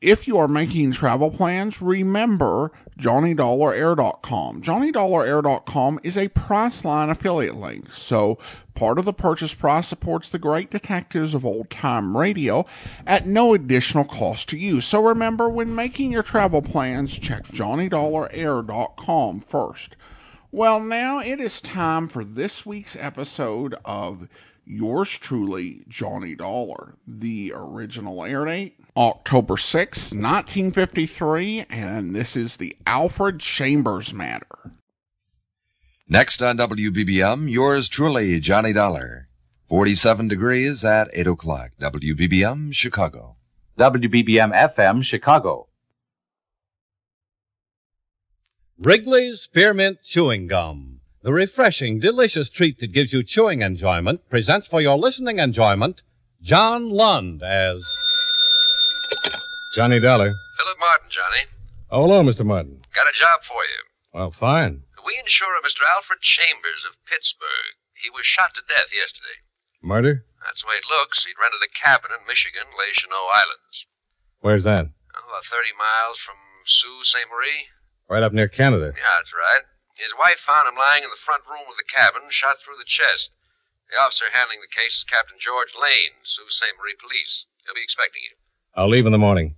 if you are making travel plans, remember JohnnyDollarAir.com. JohnnyDollarAir.com is a Priceline affiliate link, so part of the purchase price supports the great detectives of old time radio at no additional cost to you. So remember, when making your travel plans, check JohnnyDollarAir.com first. Well, now it is time for this week's episode of yours truly, Johnny Dollar. The original air date October 6, 1953, and this is the Alfred Chambers matter. Next on WBBM, yours truly, Johnny Dollar. 47 degrees at 8 o'clock. WBBM, Chicago. WBBM FM, Chicago. Wrigley's Spearmint Chewing Gum. The refreshing, delicious treat that gives you chewing enjoyment presents for your listening enjoyment John Lund as Johnny Dollar. Philip Martin, Johnny. Oh, hello, Mr. Martin. Got a job for you. Well, fine. We insure a Mr. Alfred Chambers of Pittsburgh. He was shot to death yesterday. Murder? That's the way it looks. He'd rented a cabin in Michigan, Les Cheneaux Islands. Where's that? Oh, about 30 miles from Sault Ste. Marie. Right up near Canada. Yeah, that's right. His wife found him lying in the front room of the cabin, shot through the chest. The officer handling the case is Captain George Lane, Sault Ste. Marie Police. He'll be expecting you. I'll leave in the morning.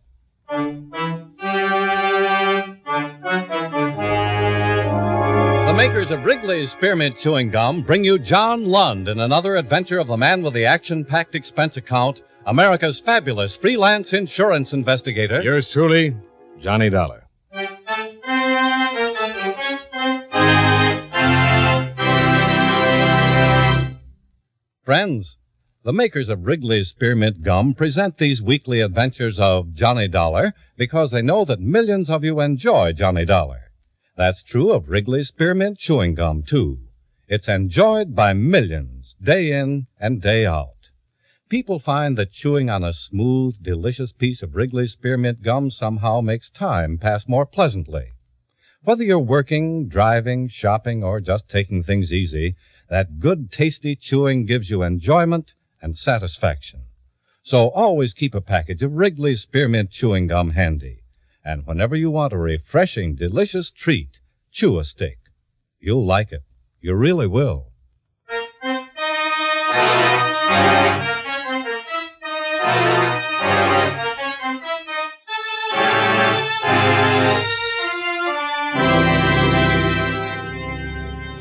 The makers of Wrigley's Spearmint Chewing Gum bring you John Lund in another adventure of the man with the action packed expense account, America's fabulous freelance insurance investigator. Yours truly, Johnny Dollar. Friends, the makers of Wrigley's Spearmint Gum present these weekly adventures of Johnny Dollar because they know that millions of you enjoy Johnny Dollar. That's true of Wrigley's Spearmint Chewing Gum, too. It's enjoyed by millions, day in and day out. People find that chewing on a smooth, delicious piece of Wrigley's Spearmint Gum somehow makes time pass more pleasantly. Whether you're working, driving, shopping, or just taking things easy, that good, tasty chewing gives you enjoyment and satisfaction. So always keep a package of Wrigley's Spearmint Chewing Gum handy. And whenever you want a refreshing, delicious treat, chew a stick. You'll like it. You really will.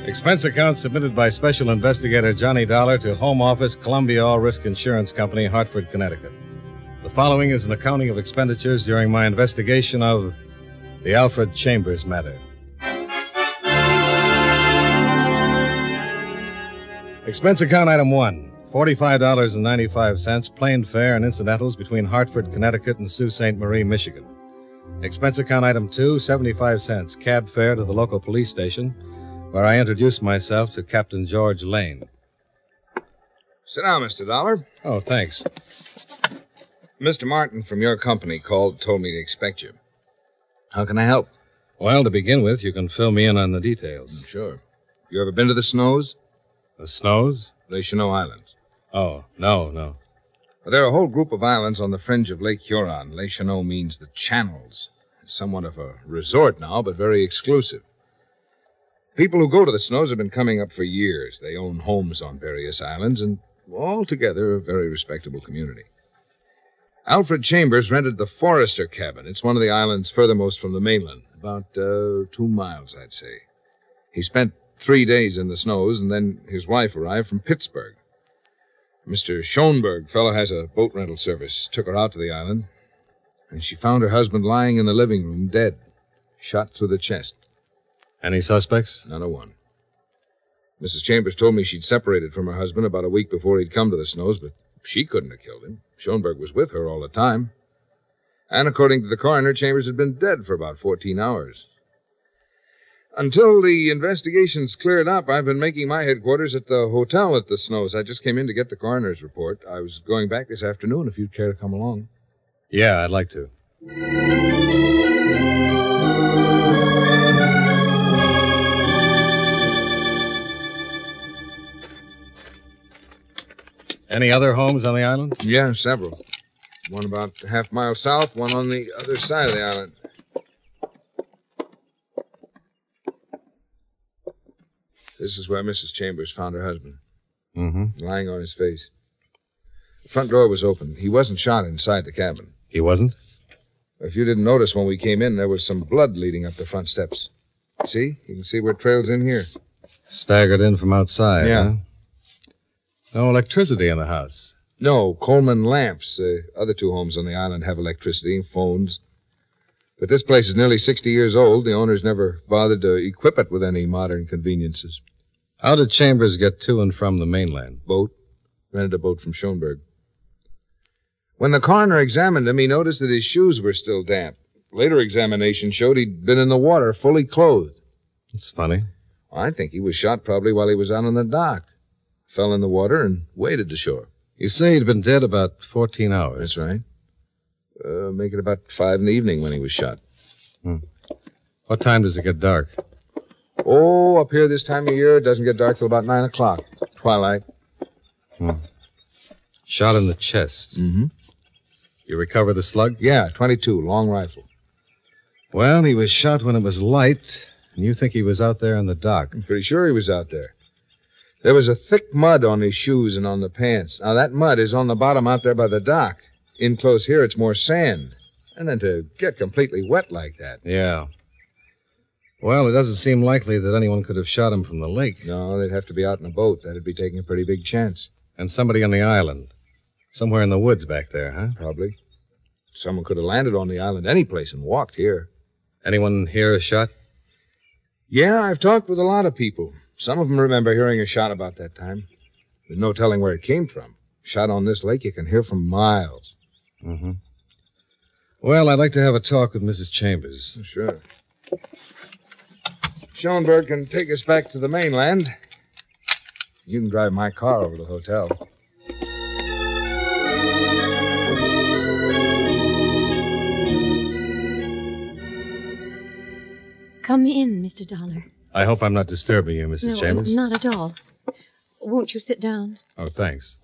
Expense account submitted by Special Investigator Johnny Dollar to Home Office, Columbia All Risk Insurance Company, Hartford, Connecticut. The following is an accounting of expenditures during my investigation of the Alfred Chambers matter. Expense account item one $45.95, plane fare and incidentals between Hartford, Connecticut and Sault Ste. Marie, Michigan. Expense account item two 75 cents, cab fare to the local police station where I introduced myself to Captain George Lane. Sit down, Mr. Dollar. Oh, thanks. Mr. Martin from your company called, told me to expect you. How can I help? Well, to begin with, you can fill me in on the details. Mm, sure. You ever been to the Snows? The Snows? Les Cheneaux Islands. Oh, no, no. Well, there are a whole group of islands on the fringe of Lake Huron. Les Cheneaux means the channels. It's somewhat of a resort now, but very exclusive. People who go to the Snows have been coming up for years. They own homes on various islands, and altogether a very respectable community. Alfred Chambers rented the Forrester cabin. It's one of the islands furthermost from the mainland, about uh, two miles, I'd say. He spent three days in the Snows, and then his wife arrived from Pittsburgh. Mr. Schoenberg, fellow has a boat rental service, took her out to the island, and she found her husband lying in the living room dead, shot through the chest. Any suspects? Not a one. Mrs. Chambers told me she'd separated from her husband about a week before he'd come to the Snows, but she couldn't have killed him. Schoenberg was with her all the time. And according to the coroner, Chambers had been dead for about 14 hours. Until the investigation's cleared up, I've been making my headquarters at the hotel at the Snows. I just came in to get the coroner's report. I was going back this afternoon if you'd care to come along. Yeah, I'd like to. Any other homes on the island? Yeah, several. One about a half mile south, one on the other side of the island. This is where Mrs. Chambers found her husband, Mm-hmm. lying on his face. The front door was open. He wasn't shot inside the cabin. He wasn't? If you didn't notice when we came in, there was some blood leading up the front steps. See? You can see where it trails in here. Staggered in from outside, Yeah. huh? No electricity in the house. No, Coleman lamps. The other two homes on the island have electricity and phones. But this place is nearly 60 years old. The owners never bothered to equip it with any modern conveniences. How did Chambers get to and from the mainland? Boat. Rented a boat from Schoenberg. When the coroner examined him, he noticed that his shoes were still damp. Later examination showed he'd been in the water, fully clothed. It's funny. I think he was shot probably while he was out on the dock. Fell in the water and waded to shore. You say he'd been dead about 14 hours. That's right. Uh, make it about five in the evening when he was shot. What time does it get dark? Oh, up here this time of year, it doesn't get dark till about nine o'clock. Twilight. Shot in the chest. Mm-hmm. You recover the slug? Yeah, 22, long rifle. Well, he was shot when it was light, and you think he was out there on the dock. I'm pretty sure he was out there. There was a thick mud on his shoes and on the pants. Now, that mud is on the bottom out there by the dock. In close here, it's more sand. And then to get completely wet like that. Yeah. Well, it doesn't seem likely that anyone could have shot him from the lake. No, they'd have to be out in a boat. That'd be taking a pretty big chance. And somebody on the island. Somewhere in the woods back there, huh? Probably. Someone could have landed on the island any place and walked here. Anyone hear a shot? Yeah, I've talked with a lot of people. Some of them remember hearing a shot about that time. There's no telling where it came from. Shot on this lake, you can hear from miles. Mm-hmm. Well, I'd like to have a talk with Mrs. Chambers. Sure. Schoenberg can take us back to the mainland. You can drive my car over to the hotel. Come in, Mr. Dollar. I hope I'm not disturbing you, Mrs. no, uh, Chambers. not at all. Won't you sit down? Oh, thanks.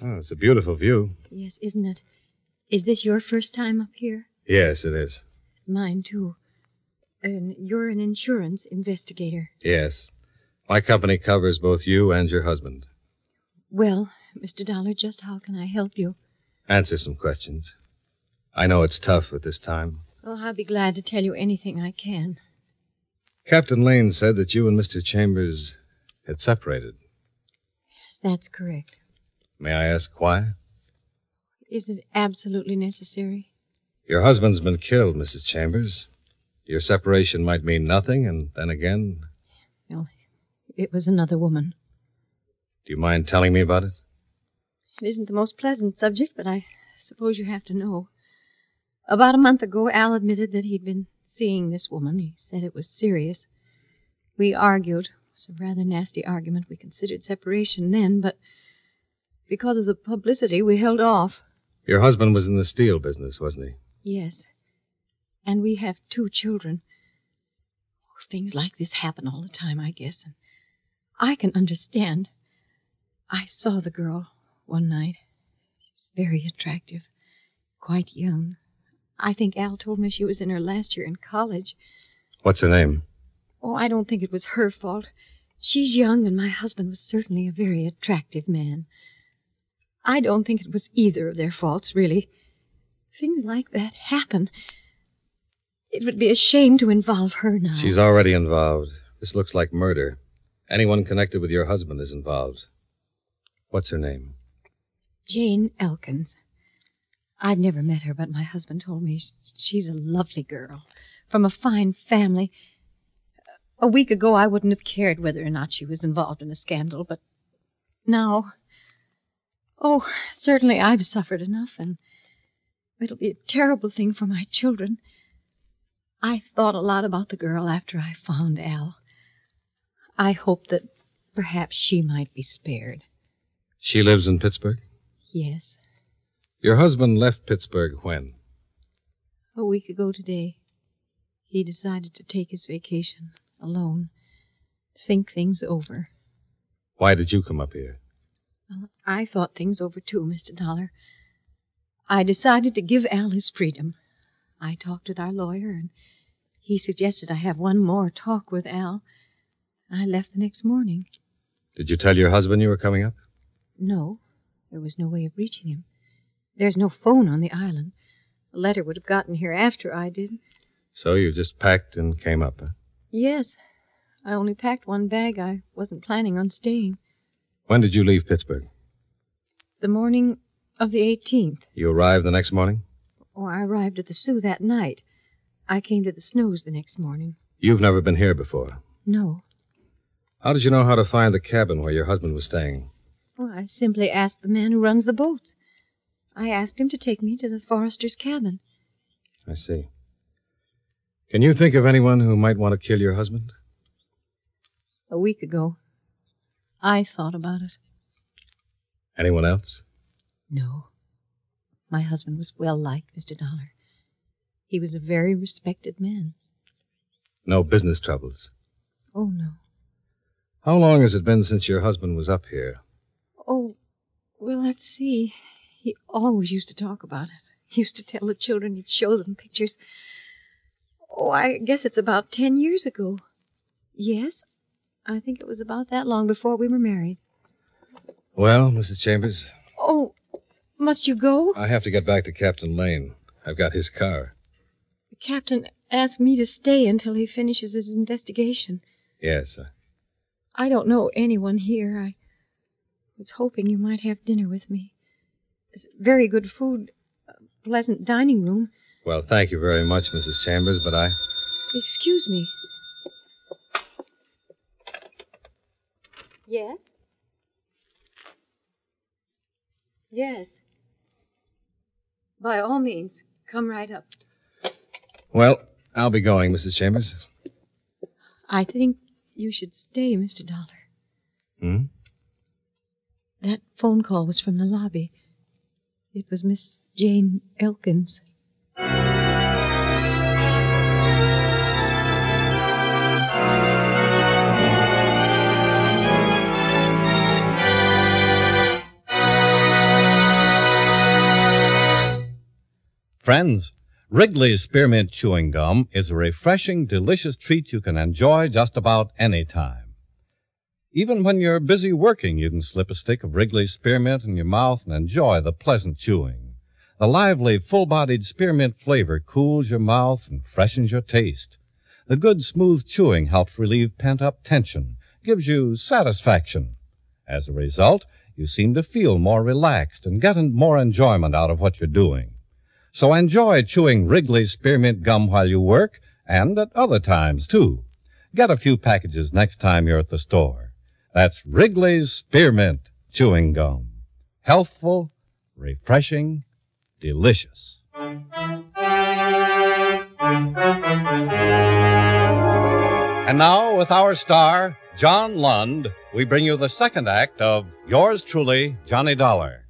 Oh, it's a beautiful view. Yes, isn't it? Is this your first time up here? Yes, it is. Mine, too. And you're an insurance investigator. Yes. My company covers both you and your husband. Well, Mr. Dollar, just how can I help you? Answer some questions. I know it's tough at this time. Well, I'll be glad to tell you anything I can. Captain Lane said that you and Mr. Chambers had separated. Yes, that's correct. May I ask why? Is it absolutely necessary? Your husband's been killed, Mrs. Chambers. Your separation might mean nothing, and then again, Well, it was another woman. do you mind telling me about it? It isn't the most pleasant subject, but I suppose you have to know. About a month ago, Al admitted that he'd been seeing this woman. He said it was serious. We argued. It was a rather nasty argument. We considered separation then, but because of the publicity, we held off. Your husband was in the steel business, wasn't he? Yes. And we have two children. Things like this happen all the time, I guess. And I can understand. I saw the girl one night. She's very attractive, quite young. I think Al told me she was in her last year in college. What's her name? Oh, I don't think it was her fault. She's young, and my husband was certainly a very attractive man. I don't think it was either of their faults, really. Things like that happen. It would be a shame to involve her now. She's already involved. This looks like murder. Anyone connected with your husband is involved. What's her name? Jane Elkins. I'd never met her, but my husband told me she's a lovely girl, from a fine family. A week ago, I wouldn't have cared whether or not she was involved in a scandal, but now. Oh, certainly I've suffered enough, and It'll be a terrible thing for my children. I thought a lot about the girl after I found Al. I hoped that perhaps she might be spared. She lives in Pittsburgh? Yes. Your husband left Pittsburgh when? A week ago today. He decided to take his vacation alone, think things over. Why did you come up here? Well, I thought things over too, Mr. Dollar. I decided to give Al his freedom. I talked with our lawyer, and he suggested I have one more talk with Al. I left the next morning. Did you tell your husband you were coming up? No. There was no way of reaching him. There's no phone on the island. A letter would have gotten here after I did. So you just packed and came up, huh? Yes. I only packed one bag. I wasn't planning on staying. When did you leave Pittsburgh? The morning of the 18th. You arrived the next morning? Oh, I arrived at the Soo that night. I came to the Snows the next morning. You've never been here before. No. How did you know how to find the cabin where your husband was staying? Well, I simply asked the man who runs the boats. I asked him to take me to the Forrester's cabin. I see. Can you think of anyone who might want to kill your husband? A week ago. I thought about it. Anyone else? No. My husband was well liked, Mr. Dollar. He was a very respected man. No business troubles. Oh, no. How long has it been since your husband was up here? Oh, well, let's see. He always used to talk about it. He used to tell the children he'd show them pictures. Oh, I guess it's about ten years ago. Yes, I think it was about that long before we were married. Well, Mrs. Chambers, Oh, must you go? I have to get back to Captain Lane. I've got his car. The captain asked me to stay until he finishes his investigation. Yes, uh, I don't know anyone here. I was hoping you might have dinner with me. Very good food, a pleasant dining room. well, thank you very much, Mrs. Chambers, but I. Excuse me. Yes? Yes. By all means, come right up. Well, I'll be going, Mrs. Chambers. I think you should stay, Mr. Dollar. Hmm? That phone call was from the lobby. It was Miss Jane Elkins. Friends, Wrigley's Spearmint Chewing Gum is a refreshing, delicious treat you can enjoy just about any time. Even when you're busy working, you can slip a stick of Wrigley's Spearmint in your mouth and enjoy the pleasant chewing. The lively, full-bodied spearmint flavor cools your mouth and freshens your taste. The good, smooth chewing helps relieve pent-up tension, gives you satisfaction. As a result, you seem to feel more relaxed and get more enjoyment out of what you're doing. So enjoy chewing Wrigley's Spearmint Gum while you work and at other times, too. Get a few packages next time you're at the store. That's Wrigley's Spearmint Chewing Gum. Healthful, refreshing, delicious. And now, with our star, John Lund, we bring you the second act of Yours Truly, Johnny Dollar.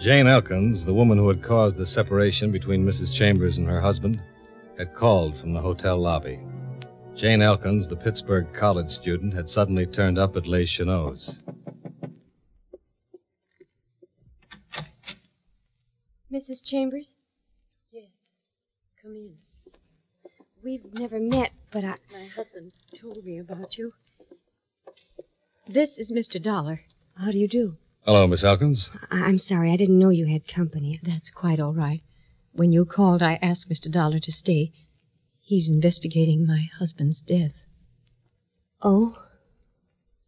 Jane Elkins, the woman who had caused the separation between Mrs. Chambers and her husband, had called from the hotel lobby. Jane Elkins, the Pittsburgh college student, had suddenly turned up at Les Cheneaux. Mrs. Chambers? Yes. Come in. We've never met, but I. My husband told me about you. This is Mr. Dollar. How do you do? Hello, Miss Elkins. I- I'm sorry. I didn't know you had company. That's quite all right. When you called, I asked Mr. Dollar to stay. He's investigating my husband's death. Oh,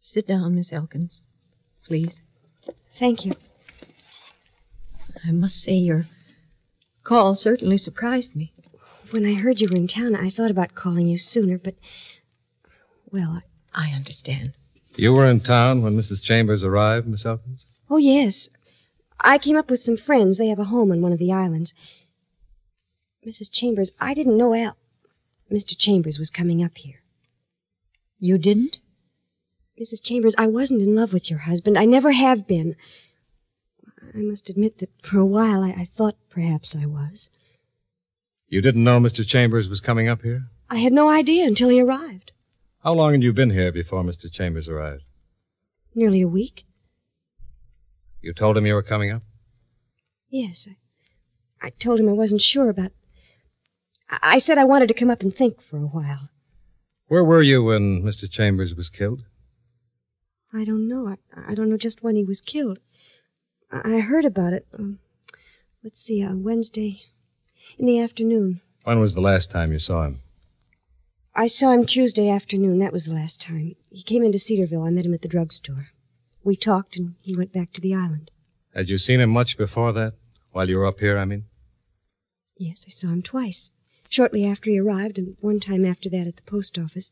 Sit down, Miss Elkins. Please. thank you. I must say your call certainly surprised me. when I heard you were in town, I thought about calling you sooner, but. Well, I understand. You were in town when Mrs. Chambers arrived, Miss Elkins? Oh, yes. I came up with some friends. They have a home on one of the islands. Mrs. Chambers, I didn't know Al. Mr. Chambers was coming up here. You didn't? Mrs. Chambers, I wasn't in love with your husband. I never have been. I must admit that for a while I, I thought perhaps I was. You didn't know Mr. Chambers was coming up here? I had no idea until he arrived. How long had you been here before Mr. Chambers arrived? Nearly a week. You told him you were coming up? Yes. I, I told him I wasn't sure about. I, I said I wanted to come up and think for a while. Where were you when Mr. Chambers was killed? I don't know. I, I don't know just when he was killed. I, I heard about it. Um, let's see, on Wednesday in the afternoon. When was the last time you saw him? I saw him Tuesday afternoon. That was the last time. He came into Cedarville. I met him at the drugstore. We talked, and he went back to the island. Had you seen him much before that? While you were up here, I mean? Yes, I saw him twice. Shortly after he arrived, and one time after that at the post office.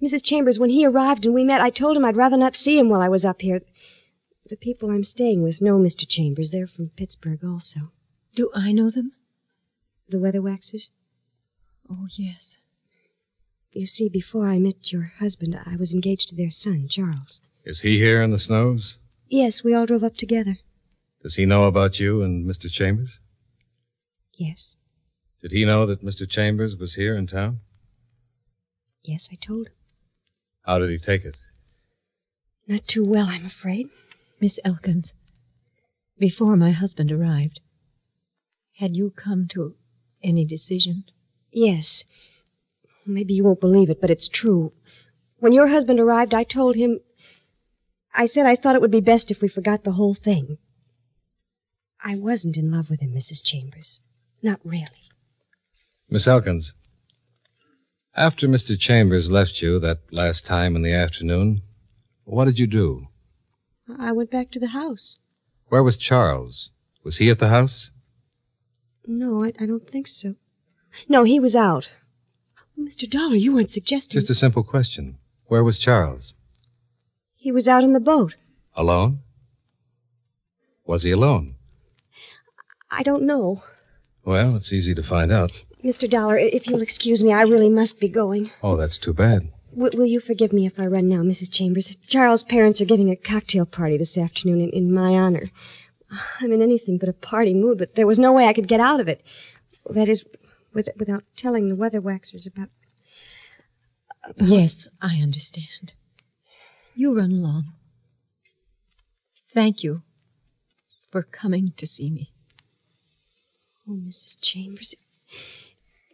Mrs. Chambers, when he arrived and we met, I told him I'd rather not see him while I was up here. The people I'm staying with know Mr. Chambers. They're from Pittsburgh also. Do I know them? The Weatherwaxes? Oh, yes. You see, before I met your husband, I was engaged to their son, Charles. Is he here in the snows? Yes, we all drove up together. Does he know about you and Mr. Chambers? Yes. Did he know that Mr. Chambers was here in town? Yes, I told him. How did he take it? Not too well, I'm afraid. Miss Elkins, before my husband arrived, had you come to any decision? Yes. Maybe you won't believe it, but it's true. When your husband arrived, I told him. I said I thought it would be best if we forgot the whole thing. I wasn't in love with him, Mrs. Chambers. Not really. Miss Elkins, after Mr. Chambers left you that last time in the afternoon, what did you do? I went back to the house. Where was Charles? Was he at the house? No, I, I don't think so. No, he was out. Mr. Dollar, you weren't suggesting. Just a simple question. Where was Charles? He was out in the boat. Alone? Was he alone? I don't know. Well, it's easy to find out. Mr. Dollar, if you'll excuse me, I really must be going. Oh, that's too bad. W- will you forgive me if I run now, Mrs. Chambers? Charles' parents are giving a cocktail party this afternoon in, in my honor. I'm in anything but a party mood, but there was no way I could get out of it. That is, with, without telling the Weatherwaxes about. about... Yes, I understand. You run along. Thank you for coming to see me. Oh, Mrs. Chambers,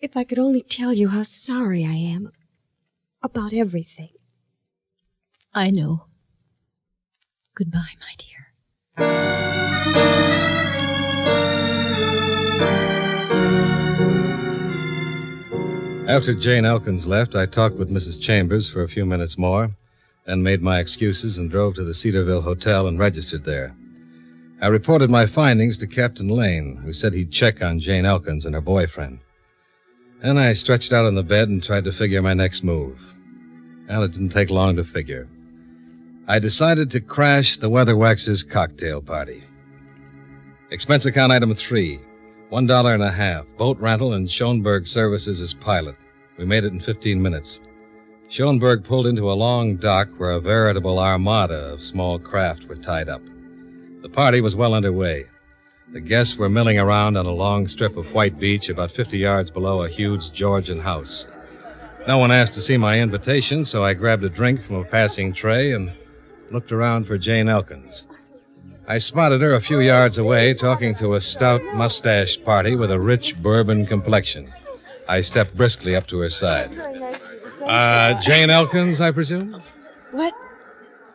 if I could only tell you how sorry I am about everything. I know. Goodbye, my dear. After Jane Elkins left, I talked with Mrs. Chambers for a few minutes more, then made my excuses and drove to the Cedarville Hotel and registered there. I reported my findings to Captain Lane, who said he'd check on Jane Elkins and her boyfriend. Then I stretched out on the bed and tried to figure my next move. Well, it didn't take long to figure. I decided to crash the Weatherwax's cocktail party. Expense account item three. One dollar and a half. Boat rental and Schoenberg services as pilot. We made it in 15 minutes. Schoenberg pulled into a long dock where a veritable armada of small craft were tied up. The party was well underway. The guests were milling around on a long strip of white beach about 50 yards below a huge Georgian house. No one asked to see my invitation, so I grabbed a drink from a passing tray and looked around for Jane Elkins. I spotted her a few yards away talking to a stout mustached party with a rich bourbon complexion. I stepped briskly up to her side. Uh, Jane Elkins, I presume? What?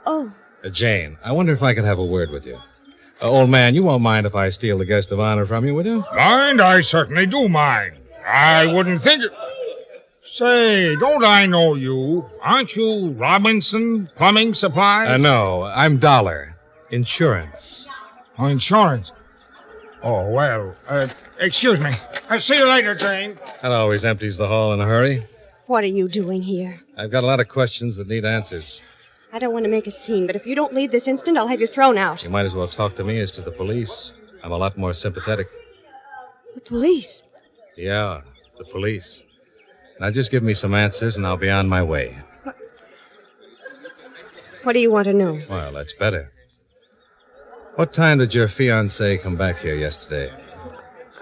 Oh. Uh, Jane, I wonder if I could have a word with you. Uh, old man, you won't mind if I steal the guest of honor from you, will you? Mind? I certainly do mind. I wouldn't think it. Say, don't I know you? Aren't you Robinson Plumbing Supply? Uh, no, I'm Dollar. Insurance. Oh, insurance. Oh, well, uh, excuse me. I'll see you later, Jane. That always empties the hall in a hurry. What are you doing here? I've got a lot of questions that need answers. I don't want to make a scene, but if you don't leave this instant, I'll have you thrown out. You might as well talk to me as to the police. I'm a lot more sympathetic. The police? Yeah, the police. Now just give me some answers and I'll be on my way. What do you want to know? Well, that's better. What time did your fiancé come back here yesterday?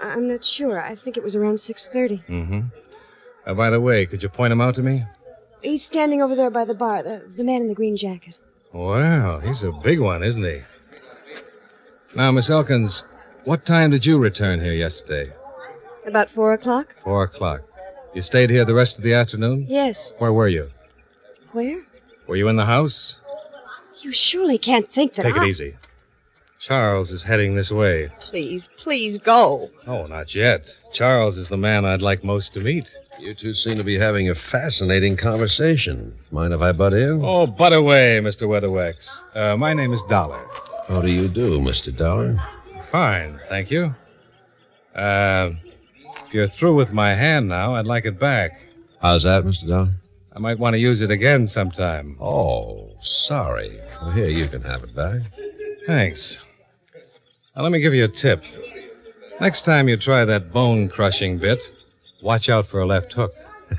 I'm not sure. I think it was around 6.30. Mm-hmm. Uh, by the way, could you point him out to me? He's standing over there by the bar, the, the man in the green jacket. Well, he's a big one, isn't he? Now, Miss Elkins, what time did you return here yesterday? About 4 o'clock? Four o'clock. You stayed here the rest of the afternoon? Yes. Where were you? Where? Were you in the house? You surely can't think that Take I... it easy. Charles is heading this way. Please, please go. Oh, not yet. Charles is the man I'd like most to meet. You two seem to be having a fascinating conversation. Mind if I butt in? Oh, butt away, Mr. Weatherwax. Uh, my name is Dollar. How do you do, Mr. Dollar? Fine, thank you. Uh, if you're through with my hand now, I'd like it back. How's that, Mr. Dollar? I might want to use it again sometime. Oh, sorry. Well, here, you can have it back. Thanks. Now, let me give you a tip. Next time you try that bone crushing bit, watch out for a left hook.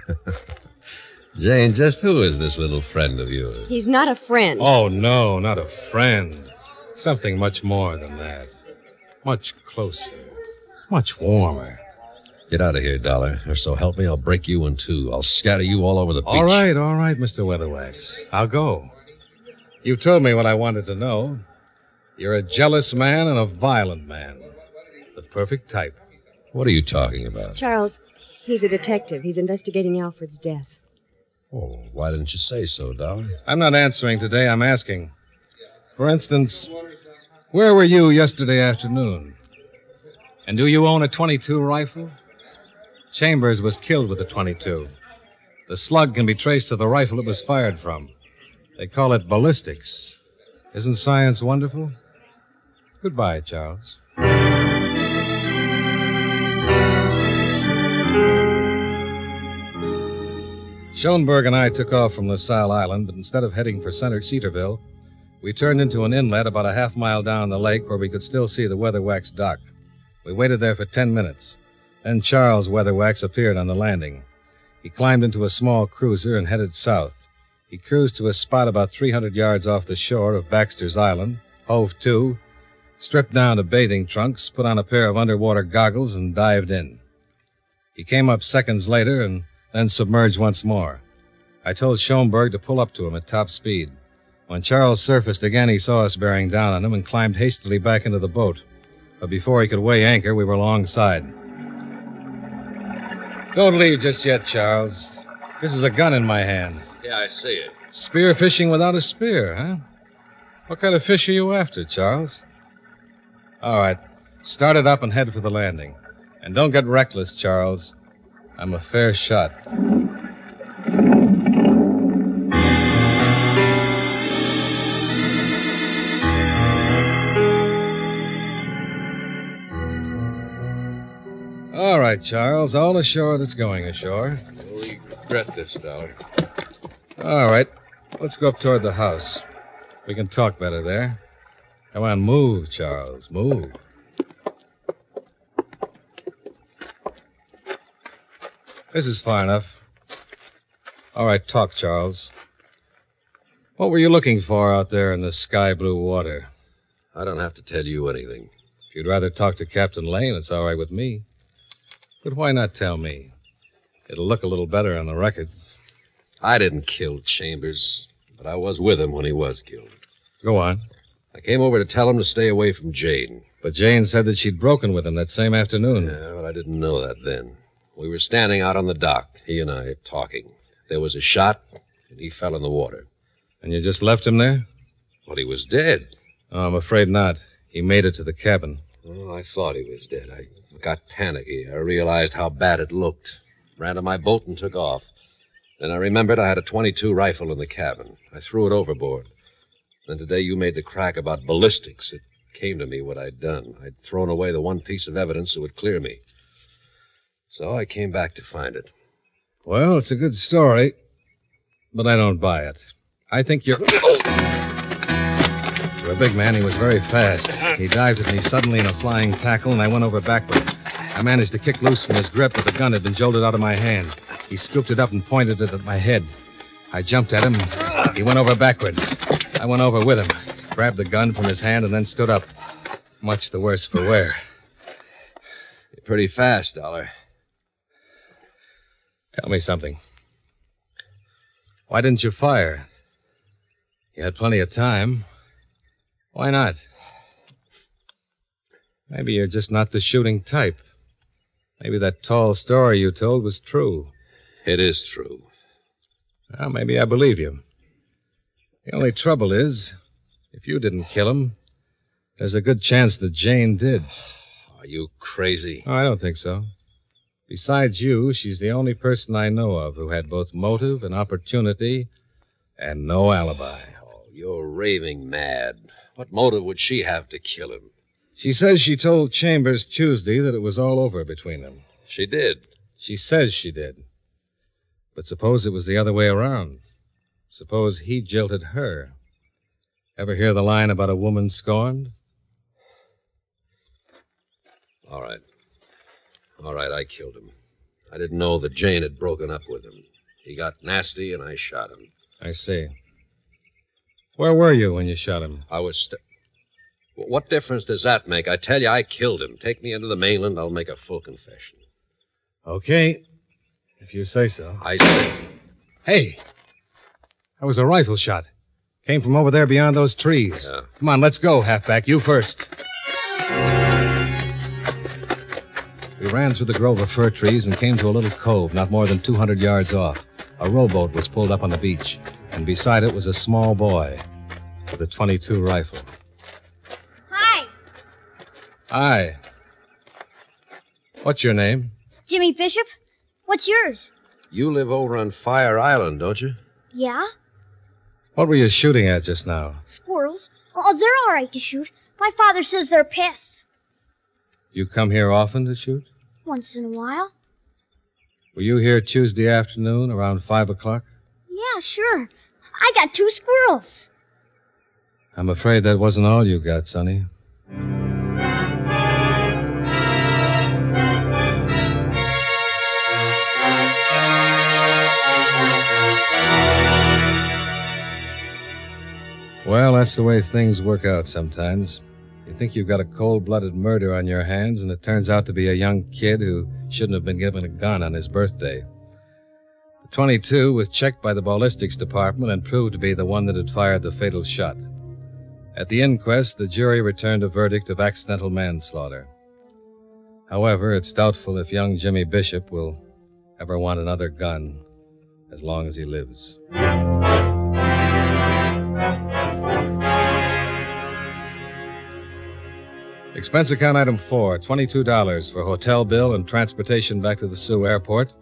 Jane, just who is this little friend of yours? He's not a friend. Oh, no, not a friend. Something much more than that. Much closer. Much warmer. Get out of here, Dollar, or so help me, I'll break you in two. I'll scatter you all over the beach. All right, all right, Mr. Weatherwax. I'll go. You told me what I wanted to know. You're a jealous man and a violent man. The perfect type. What are you talking about? Charles, he's a detective. He's investigating Alfred's death. Oh, why didn't you say so, Dollar? I'm not answering today, I'm asking. For instance, where were you yesterday afternoon? And do you own a 22 rifle? Chambers was killed with a 22. The slug can be traced to the rifle it was fired from. They call it ballistics. Isn't science wonderful? Goodbye, Charles. Schoenberg and I took off from LaSalle Island, but instead of heading for center Cedarville, we turned into an inlet about a half mile down the lake where we could still see the Weatherwax dock. We waited there for ten minutes. Then Charles Weatherwax appeared on the landing. He climbed into a small cruiser and headed south. He cruised to a spot about 300 yards off the shore of Baxter's Island, hove to, stripped down to bathing trunks, put on a pair of underwater goggles, and dived in. He came up seconds later and then submerged once more. I told Schoenberg to pull up to him at top speed. When Charles surfaced again, he saw us bearing down on him and climbed hastily back into the boat. But before he could weigh anchor, we were alongside. Don't leave just yet, Charles. This is a gun in my hand. Yeah, I see it. Spear fishing without a spear, huh? What kind of fish are you after, Charles? All right. Start it up and head for the landing. And don't get reckless, Charles. I'm a fair shot. All right, Charles. All ashore that's going ashore. We regret this, Dollar. All right. Let's go up toward the house. We can talk better there. Come on, move, Charles. Move. This is far enough. All right, talk, Charles. What were you looking for out there in the sky blue water? I don't have to tell you anything. If you'd rather talk to Captain Lane, it's all right with me. But why not tell me? It'll look a little better on the record. I didn't kill Chambers, but I was with him when he was killed. Go on. I came over to tell him to stay away from Jane. But Jane said that she'd broken with him that same afternoon. Yeah, but I didn't know that then. We were standing out on the dock, he and I, talking. There was a shot, and he fell in the water. And you just left him there? Well, he was dead. Oh, I'm afraid not. He made it to the cabin. Oh, I thought he was dead. I got panicky. I realized how bad it looked. Ran to my boat and took off. Then I remembered I had a 22 rifle in the cabin. I threw it overboard. Then today you made the crack about ballistics. It came to me what I'd done. I'd thrown away the one piece of evidence that would clear me. So I came back to find it. Well, it's a good story, but I don't buy it. I think you're. For a big man, he was very fast. He dived at me suddenly in a flying tackle, and I went over backward. I managed to kick loose from his grip, but the gun had been jolted out of my hand. He scooped it up and pointed it at my head. I jumped at him. He went over backward. I went over with him, grabbed the gun from his hand, and then stood up. Much the worse for wear. You're pretty fast, Dollar. Tell me something. Why didn't you fire? You had plenty of time. Why not? Maybe you're just not the shooting type. Maybe that tall story you told was true. It is true. Well, maybe I believe you. The only trouble is, if you didn't kill him, there's a good chance that Jane did. Are you crazy? Oh, I don't think so. Besides you, she's the only person I know of who had both motive and opportunity and no alibi. Oh, you're raving mad. What motive would she have to kill him? She says she told Chambers Tuesday that it was all over between them. She did. She says she did. But suppose it was the other way around. Suppose he jilted her. Ever hear the line about a woman scorned? All right. All right, I killed him. I didn't know that Jane had broken up with him. He got nasty, and I shot him. I see. Where were you when you shot him? I was. St- what difference does that make? I tell you, I killed him. Take me into the mainland, I'll make a full confession. Okay. If you say so. I say. Hey! That was a rifle shot. Came from over there beyond those trees. Yeah. Come on, let's go, halfback. You first. We ran through the grove of fir trees and came to a little cove not more than 200 yards off. A rowboat was pulled up on the beach, and beside it was a small boy with a 22 rifle. Hi, Hi. What's your name? Jimmy Bishop. What's yours? You live over on Fire Island, don't you? Yeah? What were you shooting at just now? Squirrels? Oh, they're all right to shoot. My father says they're pests. You come here often to shoot? Once in a while. Were you here Tuesday afternoon around 5 o'clock? Yeah, sure. I got two squirrels. I'm afraid that wasn't all you got, Sonny. Well, that's the way things work out sometimes. You think you've got a cold blooded murder on your hands, and it turns out to be a young kid who shouldn't have been given a gun on his birthday. The 22 was checked by the ballistics department and proved to be the one that had fired the fatal shot. At the inquest, the jury returned a verdict of accidental manslaughter. However, it's doubtful if young Jimmy Bishop will ever want another gun as long as he lives. Expense account item four, $22 for hotel bill and transportation back to the Soo Airport.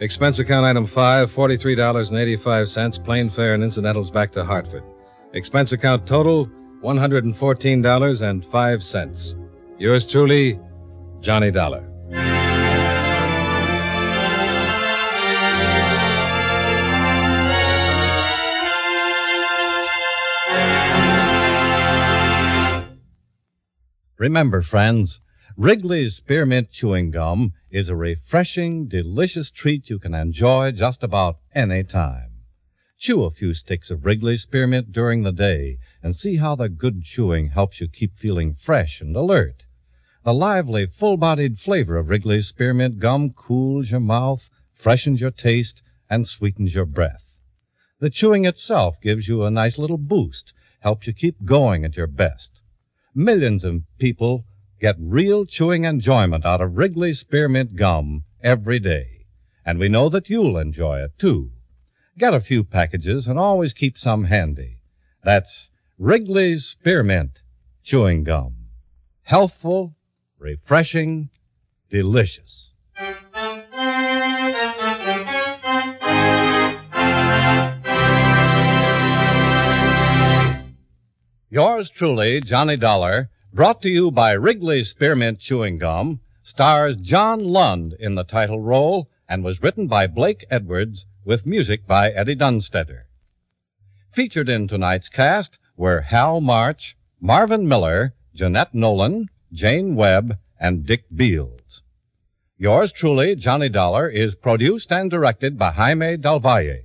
Expense account item five, $43.85, plane fare and incidentals back to Hartford. Expense account total, $114.05. Yours truly, Johnny Dollar. Remember, friends, Wrigley's Spearmint Chewing Gum is a refreshing, delicious treat you can enjoy just about any time. Chew a few sticks of Wrigley's Spearmint during the day and see how the good chewing helps you keep feeling fresh and alert. The lively, full-bodied flavor of Wrigley's Spearmint Gum cools your mouth, freshens your taste, and sweetens your breath. The chewing itself gives you a nice little boost, helps you keep going at your best. Millions of people get real chewing enjoyment out of Wrigley's Spearmint Gum every day. And we know that you'll enjoy it, too. Get a few packages and always keep some handy. That's Wrigley's Spearmint Chewing Gum. Healthful, refreshing, delicious. Yours truly, Johnny Dollar, Brought to you by Wrigley Spearmint Chewing Gum, stars John Lund in the title role and was written by Blake Edwards with music by Eddie Dunstedter. Featured in tonight's cast were Hal March, Marvin Miller, Jeanette Nolan, Jane Webb, and Dick Beals. Yours truly, Johnny Dollar, is produced and directed by Jaime Del Valle.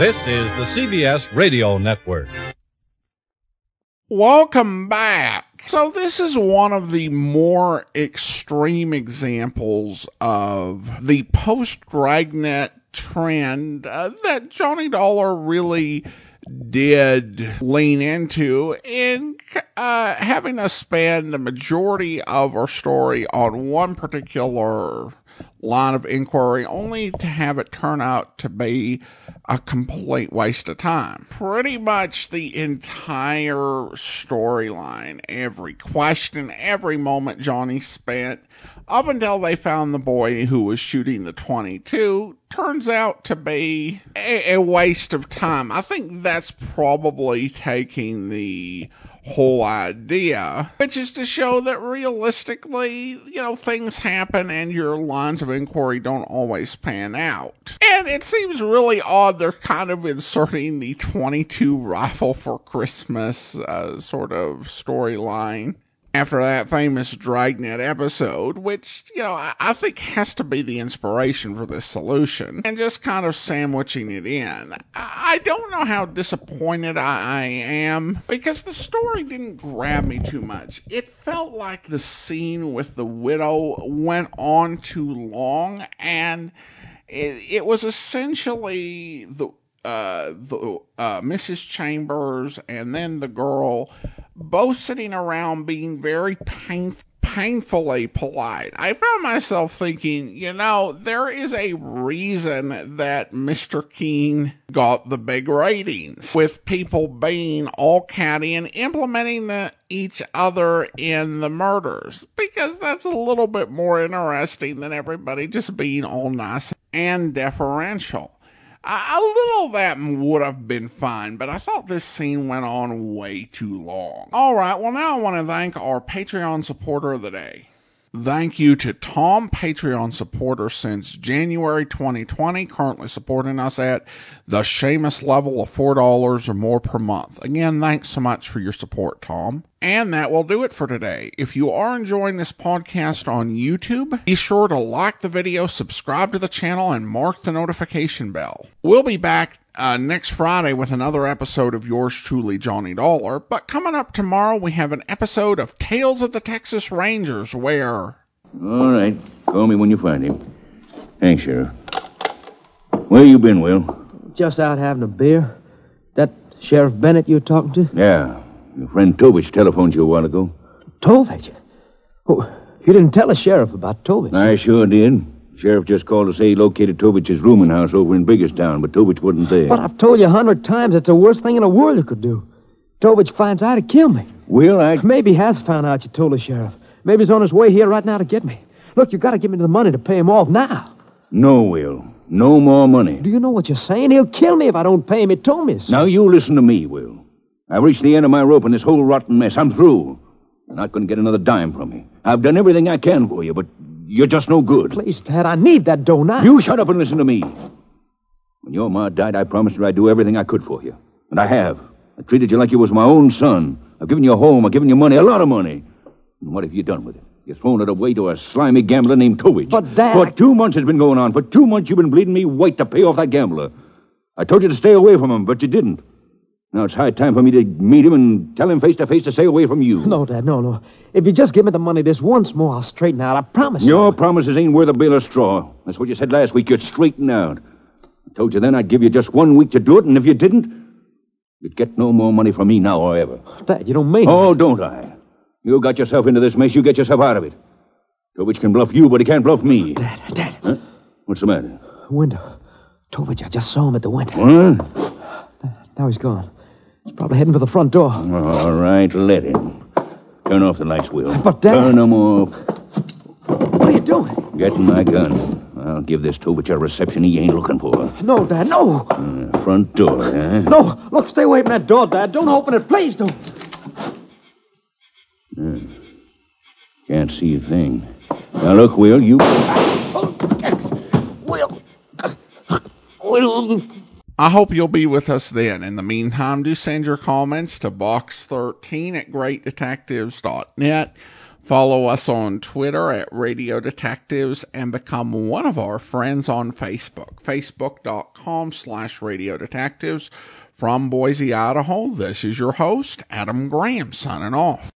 This is the CBS Radio Network. Welcome back. So, this is one of the more extreme examples of the post Dragnet trend uh, that Johnny Dollar really did lean into in uh, having us spend the majority of our story on one particular line of inquiry only to have it turn out to be a complete waste of time. Pretty much the entire storyline, every question, every moment Johnny spent up until they found the boy who was shooting the 22 turns out to be a, a waste of time. I think that's probably taking the whole idea, which is to show that realistically, you know, things happen and your lines of inquiry don't always pan out. And it seems really odd they're kind of inserting the 22 rifle for Christmas uh, sort of storyline after that famous Dragnet episode, which, you know, I, think has to be the inspiration for this solution, and just kind of sandwiching it in. I, don't know how disappointed I, I am, because the story didn't grab me too much. It felt like the scene with the widow went on too long, and it, it was essentially the uh, the uh, Mrs. Chambers and then the girl both sitting around being very pain, painfully polite. I found myself thinking, you know, there is a reason that Mr. Keen got the big ratings with people being all catty and implementing the, each other in the murders because that's a little bit more interesting than everybody just being all nice and deferential. A little of that would have been fine, but I thought this scene went on way too long. All right, well, now I want to thank our Patreon supporter of the day. Thank you to Tom, Patreon supporter since January 2020, currently supporting us at the Seamus level of $4 or more per month. Again, thanks so much for your support, Tom. And that will do it for today. If you are enjoying this podcast on YouTube, be sure to like the video, subscribe to the channel, and mark the notification bell. We'll be back uh, next Friday with another episode of yours truly, Johnny Dollar. But coming up tomorrow, we have an episode of Tales of the Texas Rangers where. All right. Call me when you find him. Thanks, Sheriff. Where you been, Will? Just out having a beer. That Sheriff Bennett you were talking to? Yeah. Your friend Tovich telephoned you a while ago. Tovich? Oh, you didn't tell the sheriff about Tovich. I sure did. Sheriff just called to say he located Tovich's rooming house over in Biggerstown, but Tovich wasn't there. But I've told you a hundred times it's the worst thing in the world you could do. Tovich finds out to kill me. Will, I... Maybe he has found out you told the sheriff. Maybe he's on his way here right now to get me. Look, you got to give me the money to pay him off now. No, Will. No more money. Do you know what you're saying? He'll kill me if I don't pay him. He told me so. Now, you listen to me, Will. I've reached the end of my rope in this whole rotten mess. I'm through. You're not going to get another dime from me. I've done everything I can for you, but you're just no good. Please, Dad, I need that dough now. You shut up and listen to me. When your ma died, I promised her I'd do everything I could for you. And I have. I treated you like you was my own son. I've given you a home. I've given you money, a lot of money. And what have you done with it? You've thrown it away to a slimy gambler named Tovich. But, Dad... For two months it's been going on. For two months you've been bleeding me white to pay off that gambler. I told you to stay away from him, but you didn't. Now it's high time for me to meet him and tell him face to face to stay away from you. No, Dad, no, no. If you just give me the money this once more, I'll straighten out. I promise Your promises ain't worth a bale of straw. That's what you said last week. You'd straighten out. I told you then I'd give you just one week to do it, and if you didn't, you'd get no more money from me now or ever. Dad, you don't mean Oh, don't I? You got yourself into this mess. You get yourself out of it. Tovich can bluff you, but he can't bluff me. Dad, Dad. Huh? What's the matter? Window. Tovich, I just saw him at the window. What? Now he's gone. He's probably heading for the front door. All right, let him. Turn off the lights, Will. But, Dad- Turn them off. What are you doing? Getting my gun. I'll give this Tovich a reception he ain't looking for. No, Dad, no. Uh, front door, huh? No, look, stay away from that door, Dad. Don't open it. Please don't. Uh, can't see a thing. Now, look, Will, you... Will. Will... I hope you'll be with us then. In the meantime, do send your comments to box13 at greatdetectives.net. Follow us on Twitter at Radio Detectives and become one of our friends on Facebook. Facebook.com slash Radio Detectives. From Boise, Idaho, this is your host, Adam Graham, signing off.